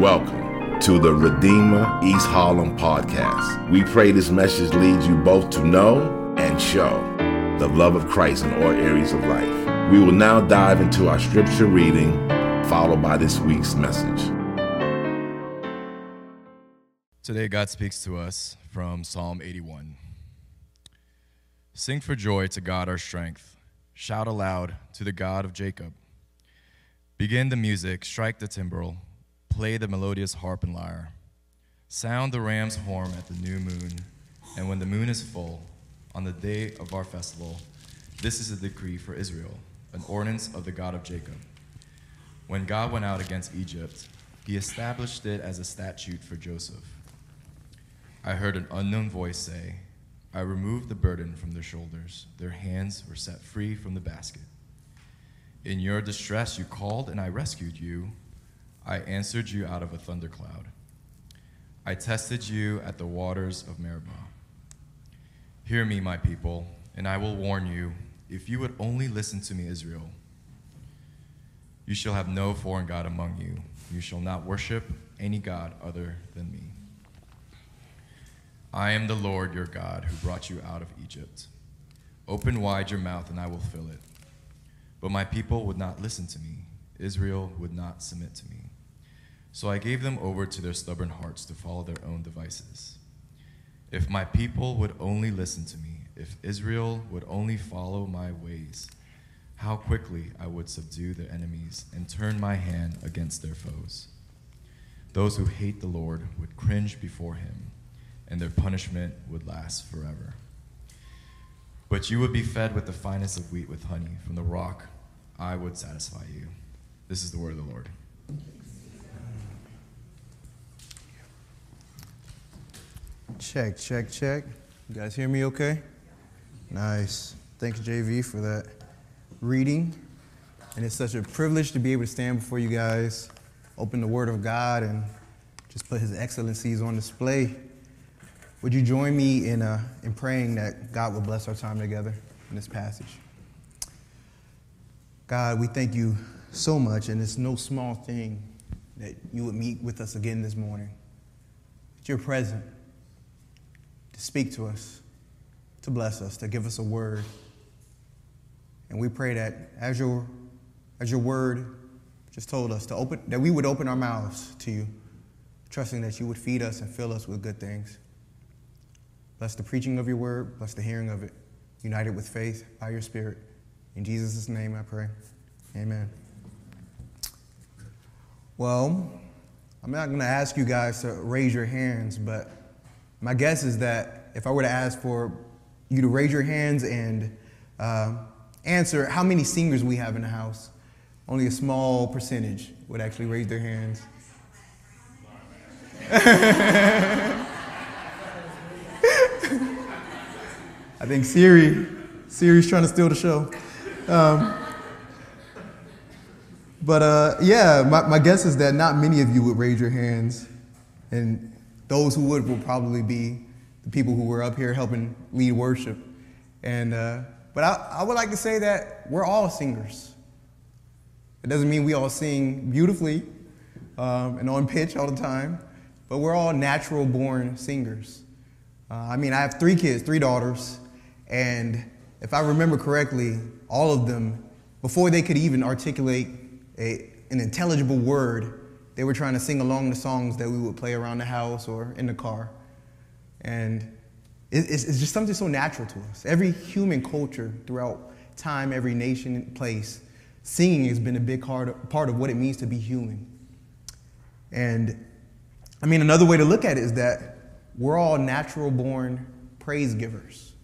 Welcome to the Redeemer East Harlem podcast. We pray this message leads you both to know and show the love of Christ in all areas of life. We will now dive into our scripture reading, followed by this week's message. Today, God speaks to us from Psalm 81. Sing for joy to God our strength. Shout aloud to the God of Jacob. Begin the music, strike the timbrel, play the melodious harp and lyre. Sound the ram's horn at the new moon, and when the moon is full, on the day of our festival, this is a decree for Israel, an ordinance of the God of Jacob. When God went out against Egypt, he established it as a statute for Joseph. I heard an unknown voice say, I removed the burden from their shoulders. Their hands were set free from the basket. In your distress, you called, and I rescued you. I answered you out of a thundercloud. I tested you at the waters of Meribah. Hear me, my people, and I will warn you if you would only listen to me, Israel. You shall have no foreign God among you. You shall not worship any God other than me. I am the Lord your God who brought you out of Egypt. Open wide your mouth, and I will fill it. But my people would not listen to me. Israel would not submit to me. So I gave them over to their stubborn hearts to follow their own devices. If my people would only listen to me, if Israel would only follow my ways, how quickly I would subdue their enemies and turn my hand against their foes. Those who hate the Lord would cringe before him, and their punishment would last forever. But you would be fed with the finest of wheat with honey. From the rock I would satisfy you. This is the word of the Lord. Check, check, check. You guys hear me okay? Nice. Thanks, JV, for that reading. And it's such a privilege to be able to stand before you guys, open the Word of God, and just put His excellencies on display. Would you join me in, uh, in praying that God will bless our time together in this passage? God, we thank you so much, and it's no small thing that you would meet with us again this morning. That you're present to speak to us, to bless us, to give us a word. And we pray that as your, as your word just told us, to open, that we would open our mouths to you, trusting that you would feed us and fill us with good things. Bless the preaching of your word, bless the hearing of it, united with faith by your spirit. In Jesus' name I pray. Amen. Well, I'm not going to ask you guys to raise your hands, but my guess is that if I were to ask for you to raise your hands and uh, answer how many singers we have in the house, only a small percentage would actually raise their hands. I think Siri, Siri's trying to steal the show. Um, but uh, yeah, my, my guess is that not many of you would raise your hands, and those who would will probably be the people who were up here helping lead worship. And uh, but I, I would like to say that we're all singers. It doesn't mean we all sing beautifully um, and on pitch all the time, but we're all natural born singers. Uh, I mean, I have three kids, three daughters, and if I remember correctly, all of them, before they could even articulate a, an intelligible word, they were trying to sing along the songs that we would play around the house or in the car. And it's, just something so natural to us. Every human culture throughout time, every nation and place, singing has been a big part of what it means to be human. And I mean, another way to look at it is that we're all natural born praise givers.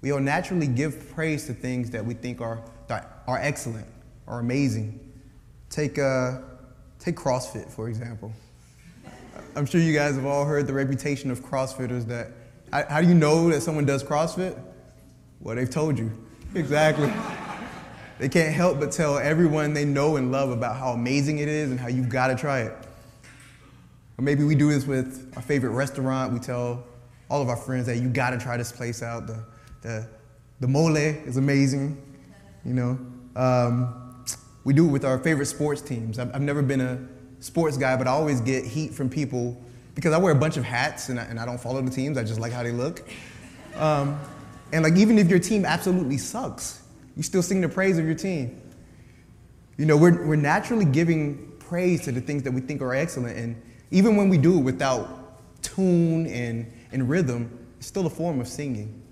We all naturally give praise to things that we think are, are excellent or amazing. Take, uh, take CrossFit, for example. I'm sure you guys have all heard the reputation of CrossFitters that, how do you know that someone does CrossFit? Well, they've told you. Exactly. they can't help but tell everyone they know and love about how amazing it is and how you've got to try it. Or maybe we do this with our favorite restaurant. We tell all of our friends that you got to try this place out. The, the, the mole is amazing, you know. Um, we do it with our favorite sports teams. I've, I've never been a sports guy, but I always get heat from people because I wear a bunch of hats and I, and I don't follow the teams. I just like how they look. Um, and like even if your team absolutely sucks, you still sing the praise of your team. You know, we're, we're naturally giving praise to the things that we think are excellent. And even when we do it without tune and, and rhythm, it's still a form of singing.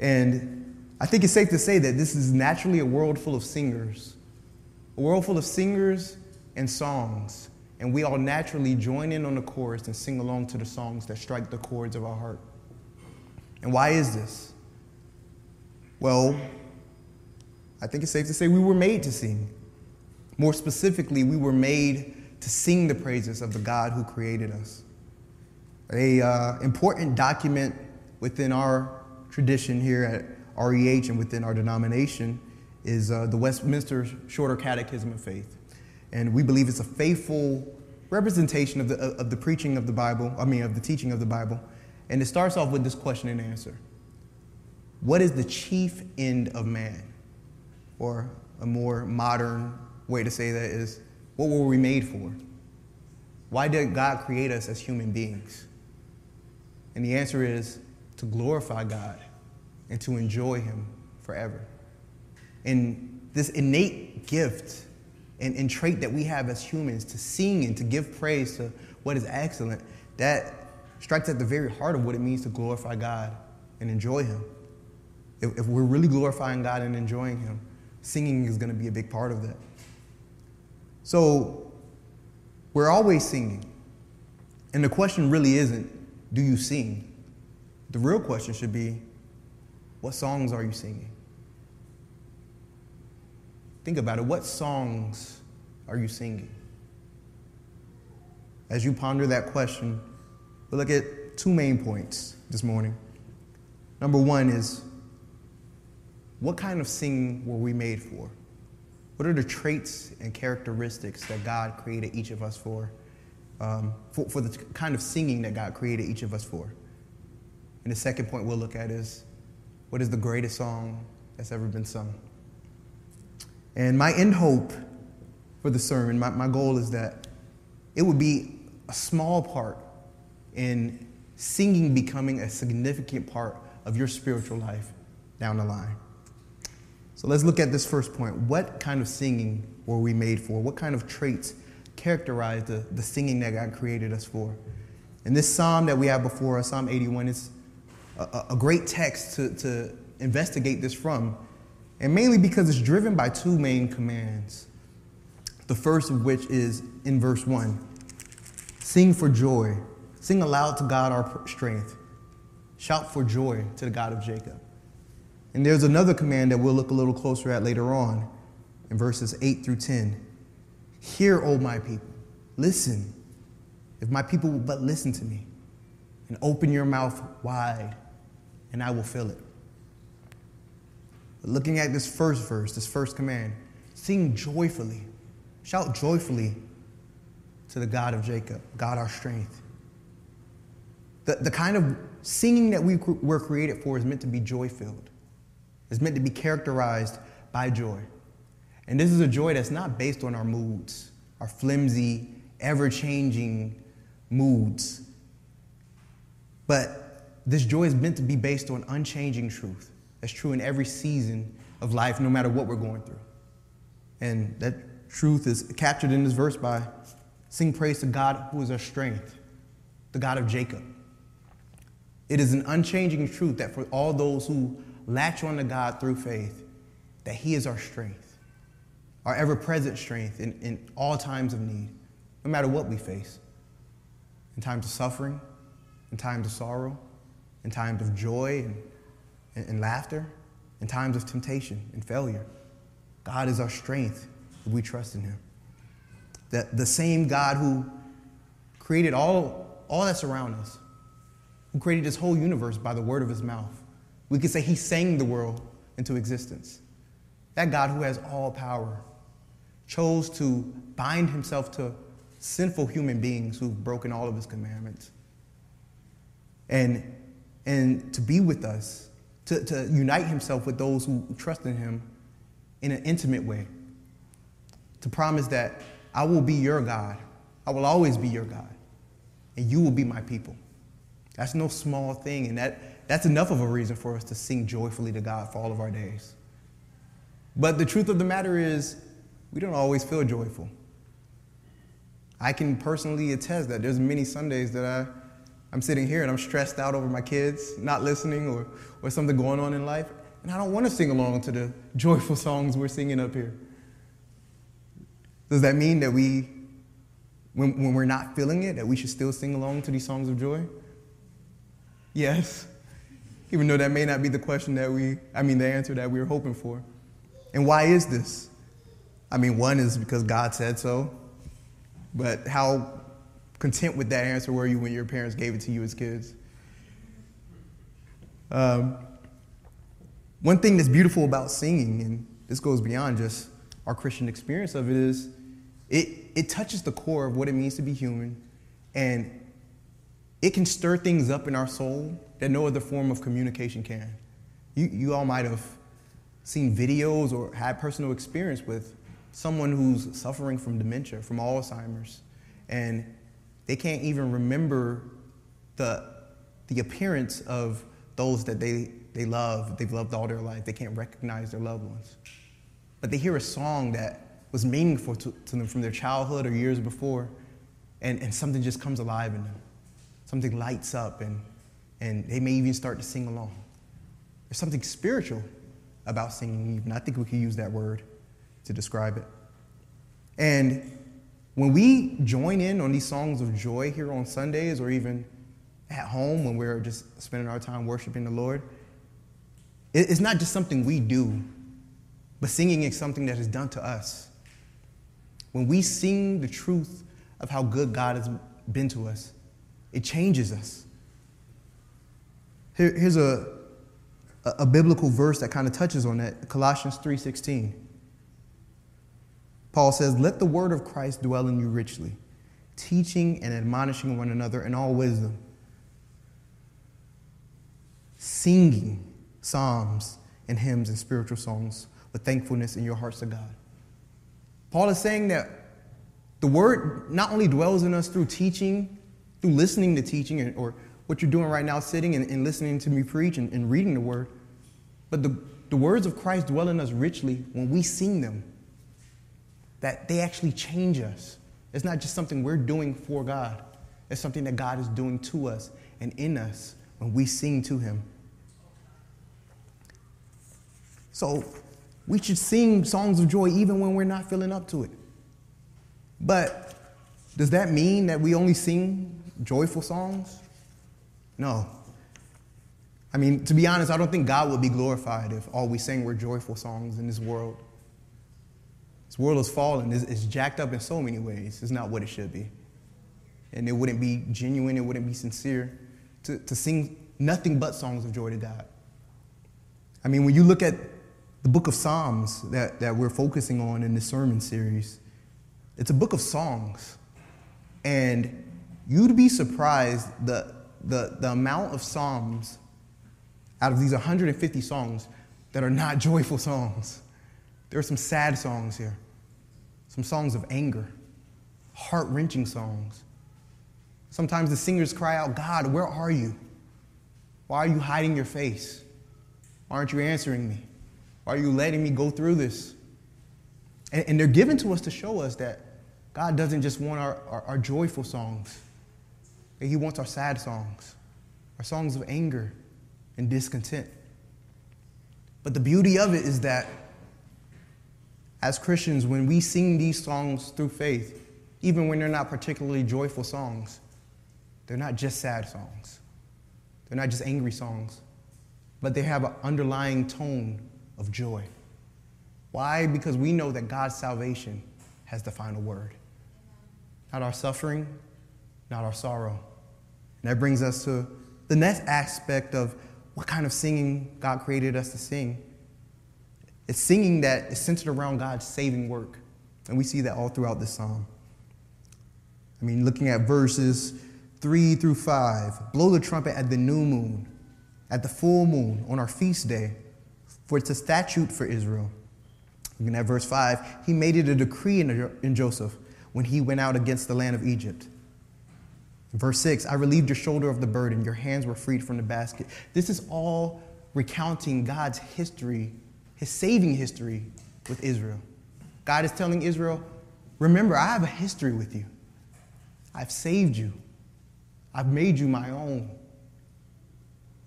And I think it's safe to say that this is naturally a world full of singers, a world full of singers and songs. And we all naturally join in on the chorus and sing along to the songs that strike the chords of our heart. And why is this? Well, I think it's safe to say we were made to sing. More specifically, we were made to sing the praises of the God who created us. A uh, important document within our tradition here at REH and within our denomination is uh, the Westminster Shorter Catechism of Faith. And we believe it's a faithful representation of the, of the preaching of the Bible, I mean, of the teaching of the Bible. And it starts off with this question and answer What is the chief end of man? Or a more modern way to say that is, what were we made for? Why did God create us as human beings? And the answer is to glorify God and to enjoy Him forever. And this innate gift and, and trait that we have as humans to sing and to give praise to what is excellent, that strikes at the very heart of what it means to glorify God and enjoy Him. If, if we're really glorifying God and enjoying Him, singing is going to be a big part of that. So we're always singing. And the question really isn't, do you sing? The real question should be, what songs are you singing? Think about it. What songs are you singing? As you ponder that question, we'll look at two main points this morning. Number one is what kind of singing were we made for? What are the traits and characteristics that God created each of us for? Um, for, for the kind of singing that God created each of us for. And the second point we'll look at is what is the greatest song that's ever been sung? And my end hope for the sermon, my, my goal is that it would be a small part in singing becoming a significant part of your spiritual life down the line. So let's look at this first point. What kind of singing were we made for? What kind of traits characterize the, the singing that God created us for? And this psalm that we have before us, Psalm 81, is a, a great text to, to investigate this from. And mainly because it's driven by two main commands. The first of which is in verse 1 Sing for joy, sing aloud to God our strength, shout for joy to the God of Jacob. And there's another command that we'll look a little closer at later on in verses 8 through 10. Hear, O my people, listen. If my people will but listen to me and open your mouth wide, and I will fill it. Looking at this first verse, this first command, sing joyfully, shout joyfully to the God of Jacob, God our strength. The, the kind of singing that we were created for is meant to be joy filled is meant to be characterized by joy. And this is a joy that's not based on our moods, our flimsy, ever changing moods. But this joy is meant to be based on unchanging truth. That's true in every season of life, no matter what we're going through. And that truth is captured in this verse by sing praise to God who is our strength, the God of Jacob. It is an unchanging truth that for all those who latch on to God through faith, that He is our strength, our ever present strength in, in all times of need, no matter what we face. In times of suffering, in times of sorrow, in times of joy and, and, laughter, in times of temptation and failure. God is our strength if we trust in Him. That the same God who created all, all that's around us, who created this whole universe by the word of His mouth, we could say he sang the world into existence. That God who has all power chose to bind himself to sinful human beings who've broken all of his commandments. And, and to be with us, to, to unite himself with those who trust in him in an intimate way. To promise that I will be your God. I will always be your God. And you will be my people. That's no small thing. And that, that's enough of a reason for us to sing joyfully to God for all of our days. But the truth of the matter is, we don't always feel joyful. I can personally attest that there's many Sundays that I, I'm sitting here and I'm stressed out over my kids not listening or, or something going on in life, and I don't want to sing along to the joyful songs we're singing up here. Does that mean that we, when, when we're not feeling it, that we should still sing along to these songs of joy? Yes. Even though that may not be the question that we, I mean, the answer that we were hoping for. And why is this? I mean, one is because God said so. But how content with that answer were you when your parents gave it to you as kids? Um, one thing that's beautiful about singing, and this goes beyond just our Christian experience of it, is it, it touches the core of what it means to be human, and it can stir things up in our soul that no other form of communication can. You, you all might have seen videos or had personal experience with someone who's suffering from dementia, from Alzheimer's, and they can't even remember the, the appearance of those that they, they love, they've loved all their life. They can't recognize their loved ones. But they hear a song that was meaningful to, to them from their childhood or years before, and, and something just comes alive in them. Something lights up, and, and they may even start to sing along. There's something spiritual about singing, even. I think we could use that word to describe it. And when we join in on these songs of joy here on Sundays or even at home when we're just spending our time worshiping the Lord, it's not just something we do, but singing is something that is done to us. When we sing the truth of how good God has been to us, it changes us. Here, here's a, a biblical verse that kind of touches on that Colossians 3:16. Paul says, Let the word of Christ dwell in you richly, teaching and admonishing one another in all wisdom, singing psalms and hymns and spiritual songs with thankfulness in your hearts to God. Paul is saying that the word not only dwells in us through teaching, through listening to teaching, or what you're doing right now, sitting and, and listening to me preach and, and reading the word, but the, the words of Christ dwell in us richly when we sing them that they actually change us. It's not just something we're doing for God, it's something that God is doing to us and in us when we sing to Him. So we should sing songs of joy even when we're not feeling up to it. But does that mean that we only sing joyful songs? No. I mean, to be honest, I don't think God would be glorified if all we sang were joyful songs in this world. This world is fallen. It's, it's jacked up in so many ways. It's not what it should be. And it wouldn't be genuine, it wouldn't be sincere to, to sing nothing but songs of joy to God. I mean, when you look at the book of Psalms that, that we're focusing on in this sermon series, it's a book of songs. And you'd be surprised the, the, the amount of Psalms out of these 150 songs that are not joyful songs. There are some sad songs here some songs of anger, heart wrenching songs. Sometimes the singers cry out, God, where are you? Why are you hiding your face? Why aren't you answering me? Why are you letting me go through this? And, and they're given to us to show us that God doesn't just want our, our, our joyful songs, that He wants our sad songs, our songs of anger and discontent. But the beauty of it is that as Christians, when we sing these songs through faith, even when they're not particularly joyful songs, they're not just sad songs. They're not just angry songs, but they have an underlying tone of joy. Why? Because we know that God's salvation has the final word. Not our suffering, not our sorrow. And that brings us to the next aspect of what kind of singing God created us to sing. It's singing that is centered around God's saving work. And we see that all throughout this psalm. I mean, looking at verses 3 through 5 blow the trumpet at the new moon, at the full moon, on our feast day, for it's a statute for Israel. Looking at verse 5, he made it a decree in, in Joseph when he went out against the land of Egypt. Verse 6 I relieved your shoulder of the burden, your hands were freed from the basket. This is all recounting God's history, his saving history with Israel. God is telling Israel, Remember, I have a history with you. I've saved you, I've made you my own.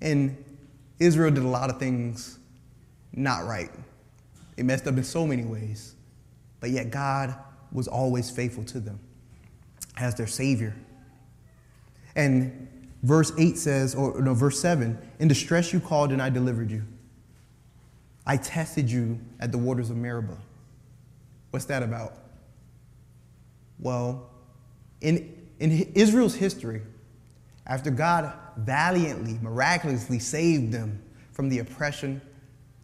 And Israel did a lot of things not right. It messed up in so many ways. But yet, God was always faithful to them as their Savior. And verse 8 says, or no, verse 7 In distress you called and I delivered you. I tested you at the waters of Meribah. What's that about? Well, in, in Israel's history, after God valiantly, miraculously saved them from the oppression,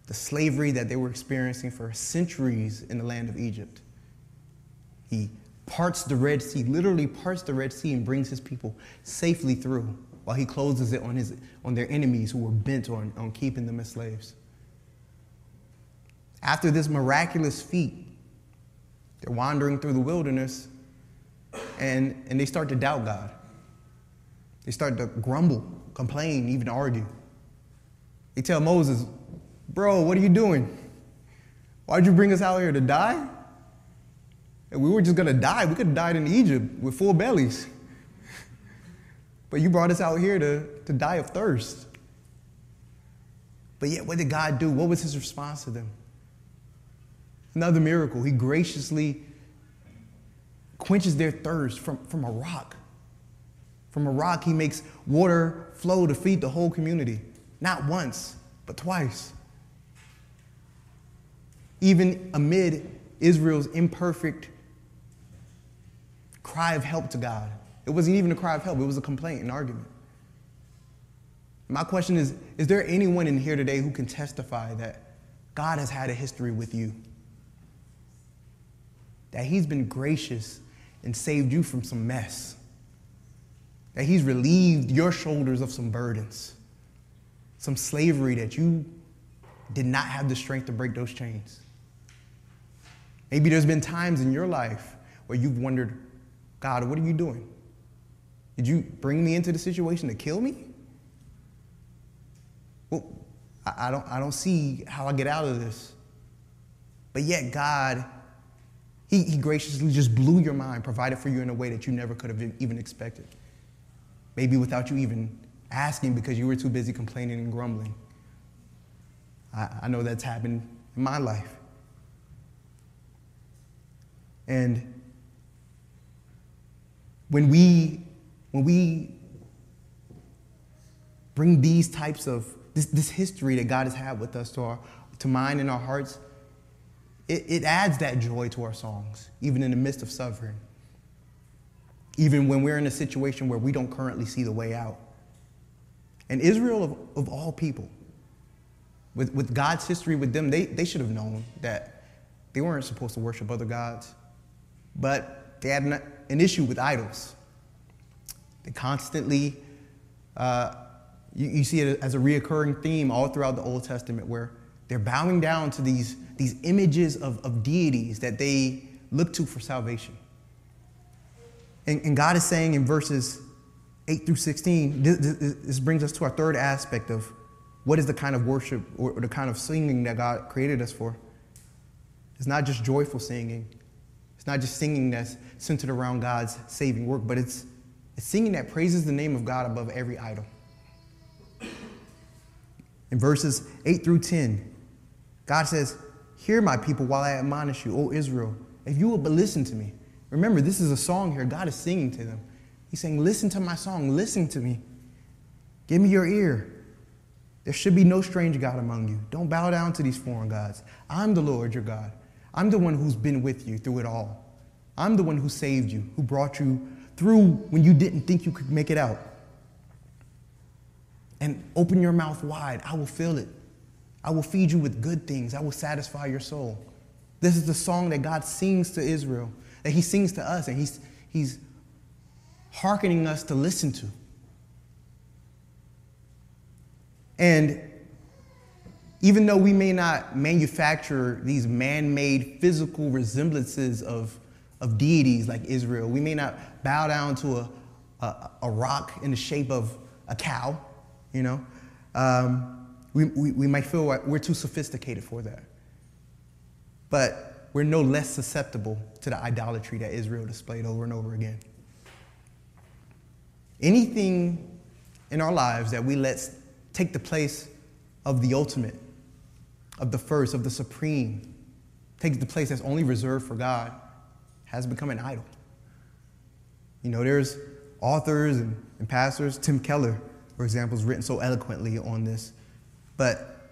the slavery that they were experiencing for centuries in the land of Egypt, He parts the Red Sea, literally parts the Red Sea and brings his people safely through while he closes it on, his, on their enemies who were bent on, on keeping them as slaves. After this miraculous feat, they're wandering through the wilderness and, and they start to doubt God. They start to grumble, complain, even argue. They tell Moses, Bro, what are you doing? Why'd you bring us out here to die? We were just to die. We could have died in Egypt with full bellies. But you brought us out here to, to die of thirst. But yet, what did God do? What was his response to them? Another miracle. He graciously quenches their thirst from, from a rock. From a rock, he makes water flow to feed the whole community. Not once, but twice. Even amid Israel's imperfect cry of help to God. It wasn't even a cry of help, it was a complaint, an argument. My question is Is there anyone in here today who can testify that God has had a history with you? That He's been gracious and saved you from some mess? That He's relieved your shoulders of some burdens, some slavery that you did not have the strength to break those chains? Maybe there's been times in your life where you've wondered, God, what are you doing? Did you bring me into the situation to kill me? Well, I don't, I don't see how I get out of this. But yet, God, he, he graciously just blew your mind, provided for you in a way that you never could have even expected. Maybe without you even asking because you were too busy complaining and grumbling. I, I know that's happened in my life. And when we, when we bring these types of, this, this history that God has had with us to, our, to mind and our hearts, it, it adds that joy to our songs, even in the midst of suffering. Even when we're in a situation where we don't currently see the way out. And Israel, of, of all people, with, with God's history with them, they, they should have known that they weren't supposed to worship other gods. But they had an, an issue with idols. They constantly, uh, you, you see it as a reoccurring theme all throughout the Old Testament where they're bowing down to these, these images of, of deities that they look to for salvation. And, and God is saying in verses 8 through 16, this, this, brings us to our third aspect of what is the kind of worship or, or the kind of singing that God created us for. It's not just joyful singing, it's not just singing that's centered around God's saving work, but it's, it's singing that praises the name of God above every idol. In verses 8 through 10, God says, Hear my people while I admonish you, O Israel, if you will but listen to me. Remember, this is a song here. God is singing to them. He's saying, Listen to my song, listen to me. Give me your ear. There should be no strange God among you. Don't bow down to these foreign gods. I'm the Lord your God. I'm the one who's been with you through it all. I'm the one who saved you, who brought you through when you didn't think you could make it out. And open your mouth wide. I will fill it. I will feed you with good things. I will satisfy your soul. This is the song that God sings to Israel, that He sings to us, and He's, he's hearkening us to listen to. And even though we may not manufacture these man made physical resemblances of, of deities like Israel. We may not bow down to a, a, a rock in the shape of a cow, you know. Um, we, we, we might feel like we're too sophisticated for that. But we're no less susceptible to the idolatry that Israel displayed over and over again. Anything in our lives that we let take the place of the ultimate, of the first, of the supreme, takes the place that's only reserved for God, has become an idol. You know, there's authors and, and pastors, Tim Keller, for example, has written so eloquently on this, but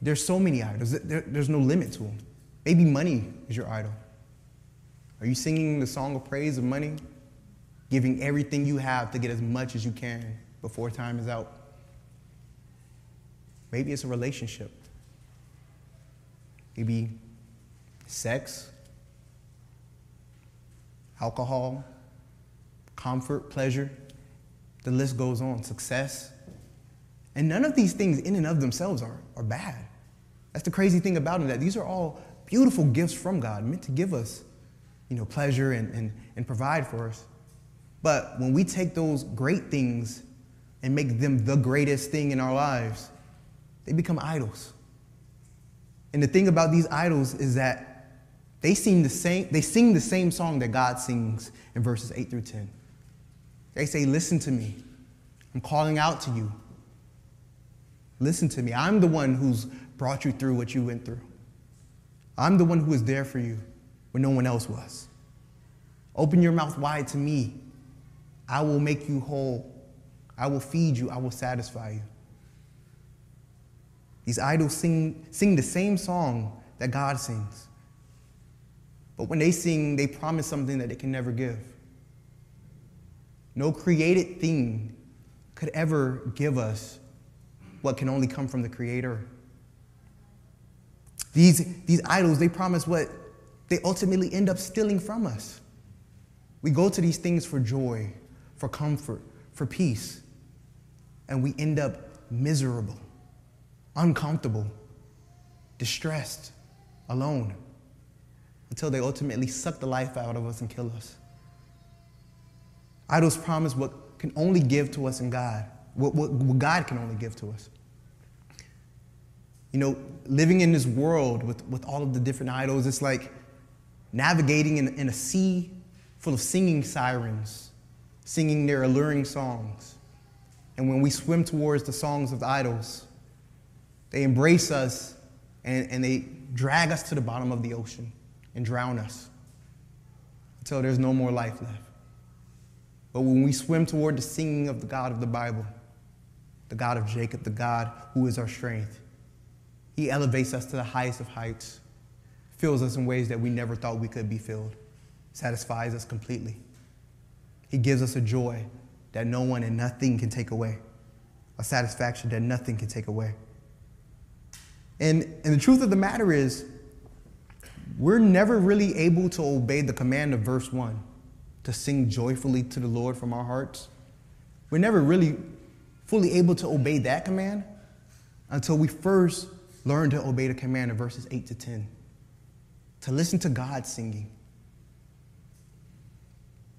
there's so many idols, there, there's no limit to them. Maybe money is your idol. Are you singing the song of praise of money? Giving everything you have to get as much as you can before time is out? Maybe it's a relationship. Maybe sex, alcohol, comfort, pleasure. The list goes on. Success. And none of these things, in and of themselves, are, are bad. That's the crazy thing about them, that these are all beautiful gifts from God, meant to give us, you know, pleasure and, and, and provide for us. But when we take those great things and make them the greatest thing in our lives, they become idols. And the thing about these idols is that they sing the same, they sing the same song that God sings in verses 8 through 10. They say, Listen to me. I'm calling out to you. Listen to me. I'm the one who's brought you through what you went through. I'm the one who was there for you when no one else was. Open your mouth wide to me. I will make you whole. I will feed you. I will satisfy you. These idols sing, sing the same song that God sings. But when they sing, they promise something that they can never give. No created thing could ever give us what can only come from the Creator. These, these idols, they promise what they ultimately end up stealing from us. We go to these things for joy, for comfort, for peace, and we end up miserable, uncomfortable, distressed, alone, until they ultimately suck the life out of us and kill us. Idols promise what can only give to us in God, what, what, what God can only give to us. You know, living in this world with, with all of the different idols, it's like navigating in, in a sea full of singing sirens, singing their alluring songs. And when we swim towards the songs of the idols, they embrace us and, and they drag us to the bottom of the ocean and drown us until there's no more life left. But when we swim toward the singing of the God of the Bible, the God of Jacob, the God who is our strength, He elevates us to the highest of heights, fills us in ways that we never thought we could be filled, satisfies us completely. He gives us a joy that no one and nothing can take away, a satisfaction that nothing can take away. And, and the truth of the matter is, we're never really able to obey the command of verse 1 to sing joyfully to the Lord from our hearts. We're never really fully able to obey that command until we first learn to obey the command of verses 8 to 10 to listen to God singing,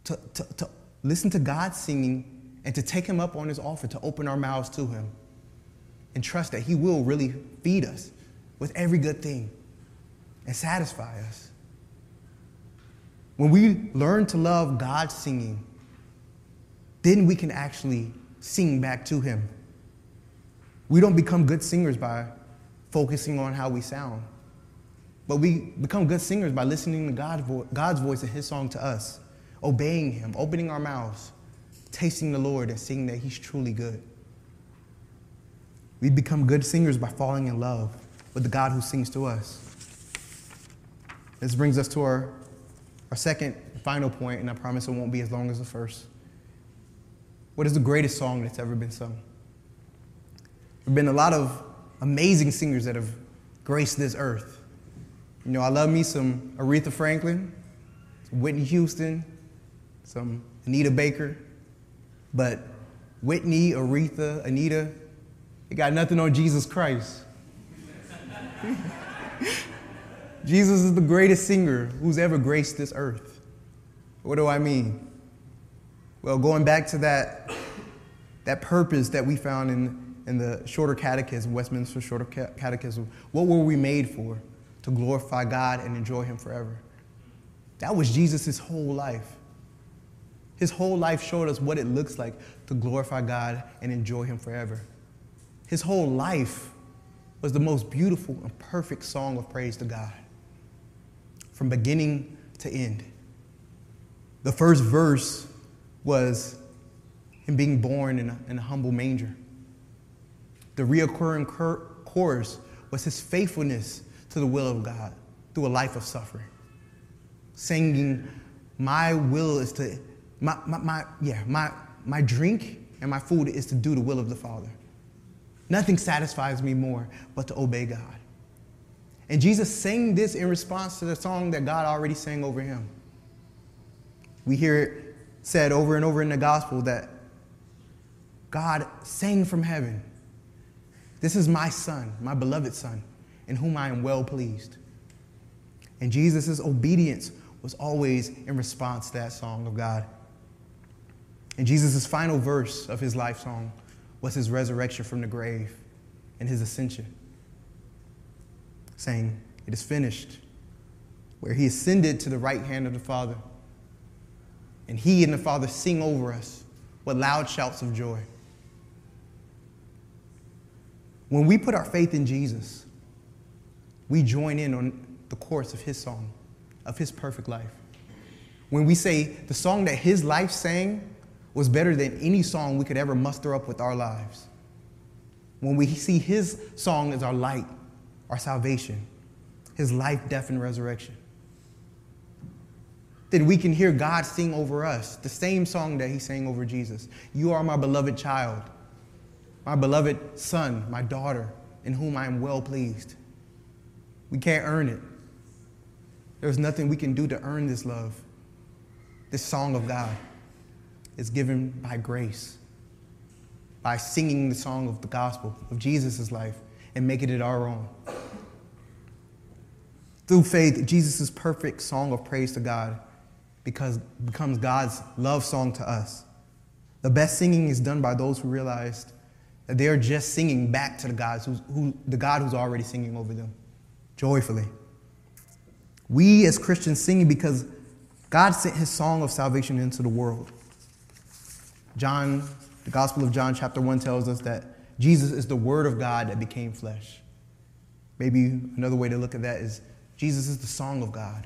to, to, to listen to God singing, and to take Him up on His offer, to open our mouths to Him, and trust that He will really feed us with every good thing and satisfy us. When we learn to love God singing, then we can actually sing back to Him. We don't become good singers by focusing on how we sound, but we become good singers by listening to God's, vo- God's voice and His song to us, obeying Him, opening our mouths, tasting the Lord, and seeing that He's truly good. We become good singers by falling in love with the God who sings to us. This brings us to our our second, final point, and I promise it won't be as long as the first. What is the greatest song that's ever been sung? There have been a lot of amazing singers that have graced this earth. You know, I love me some Aretha Franklin, some Whitney Houston, some Anita Baker, but Whitney, Aretha, Anita, they got nothing on Jesus Christ. Jesus is the greatest singer who's ever graced this earth. What do I mean? Well, going back to that, that purpose that we found in, in the Shorter Catechism, Westminster Shorter Catechism, what were we made for? To glorify God and enjoy Him forever. That was Jesus' whole life. His whole life showed us what it looks like to glorify God and enjoy Him forever. His whole life was the most beautiful and perfect song of praise to God, from beginning to end. The first verse was him being born in a, in a humble manger. The reoccurring chorus was his faithfulness to the will of God through a life of suffering. Singing, My will is to, my, my, my, yeah, my, my drink and my food is to do the will of the Father. Nothing satisfies me more but to obey God. And Jesus sang this in response to the song that God already sang over him. We hear it said over and over in the gospel that God sang from heaven, This is my son, my beloved son, in whom I am well pleased. And Jesus' obedience was always in response to that song of God. And Jesus' final verse of his life song was his resurrection from the grave and his ascension, saying, It is finished, where he ascended to the right hand of the Father. And he and the Father sing over us with loud shouts of joy. When we put our faith in Jesus, we join in on the chorus of his song, of his perfect life. When we say the song that his life sang was better than any song we could ever muster up with our lives. When we see his song as our light, our salvation, his life, death, and resurrection, then we can hear God sing over us the same song that he sang over Jesus. You are my beloved child my beloved son, my daughter, in whom I am well pleased. We can't earn it. There's nothing we can do to earn this love. This song of God is given by grace, by singing the song of the gospel of Jesus' life and making it our own. Through faith, Jesus' perfect song of praise to God because becomes God's love song to us. The best singing is done by those who realized that they are just singing back to the God who's, who, the God who's already singing over them joyfully. We as Christians sing because God sent his song of salvation into the world. John, the Gospel of John, chapter 1, tells us that Jesus is the Word of God that became flesh. Maybe another way to look at that is Jesus is the song of God.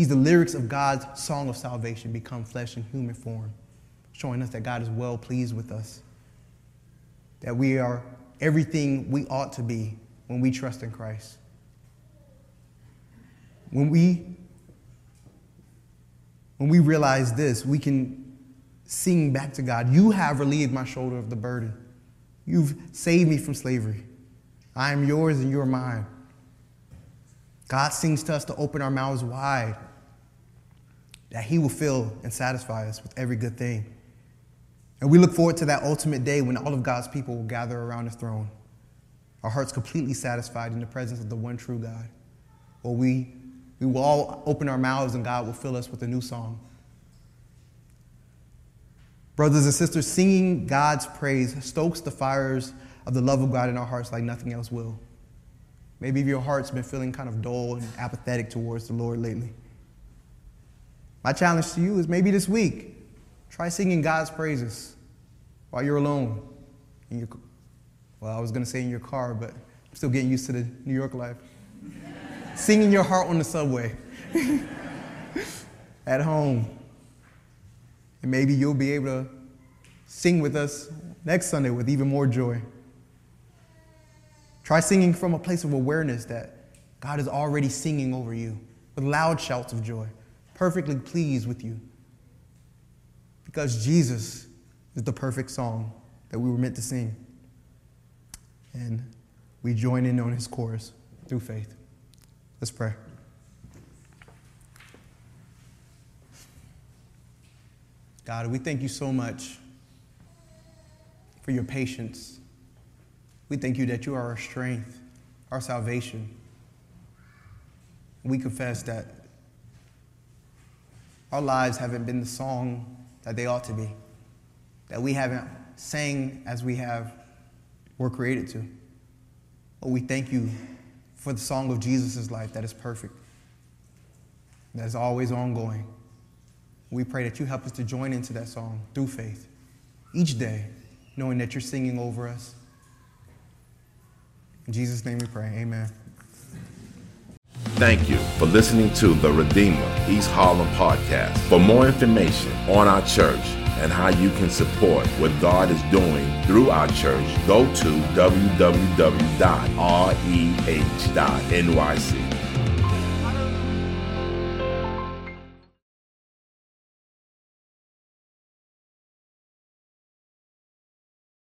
He's the lyrics of God's song of salvation become flesh in human form, showing us that God is well pleased with us that we are everything we ought to be when we trust in Christ. When we when we realize this, we can sing back to God, You have relieved my shoulder of the burden. You've saved me from slavery. I am yours and you're mine. God sings to us to open our mouths wide, that He will fill and satisfy us with every good thing. And we look forward to that ultimate day when all of God's people will gather around his throne, our hearts completely satisfied in the presence of the one true God. Or we, we will all open our mouths and God will fill us with a new song. Brothers and sisters, singing God's praise stokes the fires of the love of God in our hearts like nothing else will. Maybe your heart's been feeling kind of dull and apathetic towards the Lord lately. My challenge to you is maybe this week, Try singing God's praises while you're alone. In your, well, I was going to say in your car, but I'm still getting used to the New York life. Singing your heart on the subway, at home. And maybe you'll be able to sing with us next Sunday with even more joy. Try singing from a place of awareness that God is already singing over you with loud shouts of joy, perfectly pleased with you. Because Jesus is the perfect song that we were meant to sing. And we join in on his chorus through faith. Let's pray. God, we thank you so much for your patience. We thank you that you are our strength, our salvation. We confess that our lives haven't been the song that they ought to be, that we haven't sang as we have were created to. But we thank you for the song of Jesus' life that is perfect, that is always ongoing. We pray that you help us to join into that song through faith each day, knowing that you're singing over us. In Jesus' name we pray. Amen. Thank you for listening to the Redeemer East Harlem podcast. For more information on our church and how you can support what God is doing through our church, go to www.reh.nyc.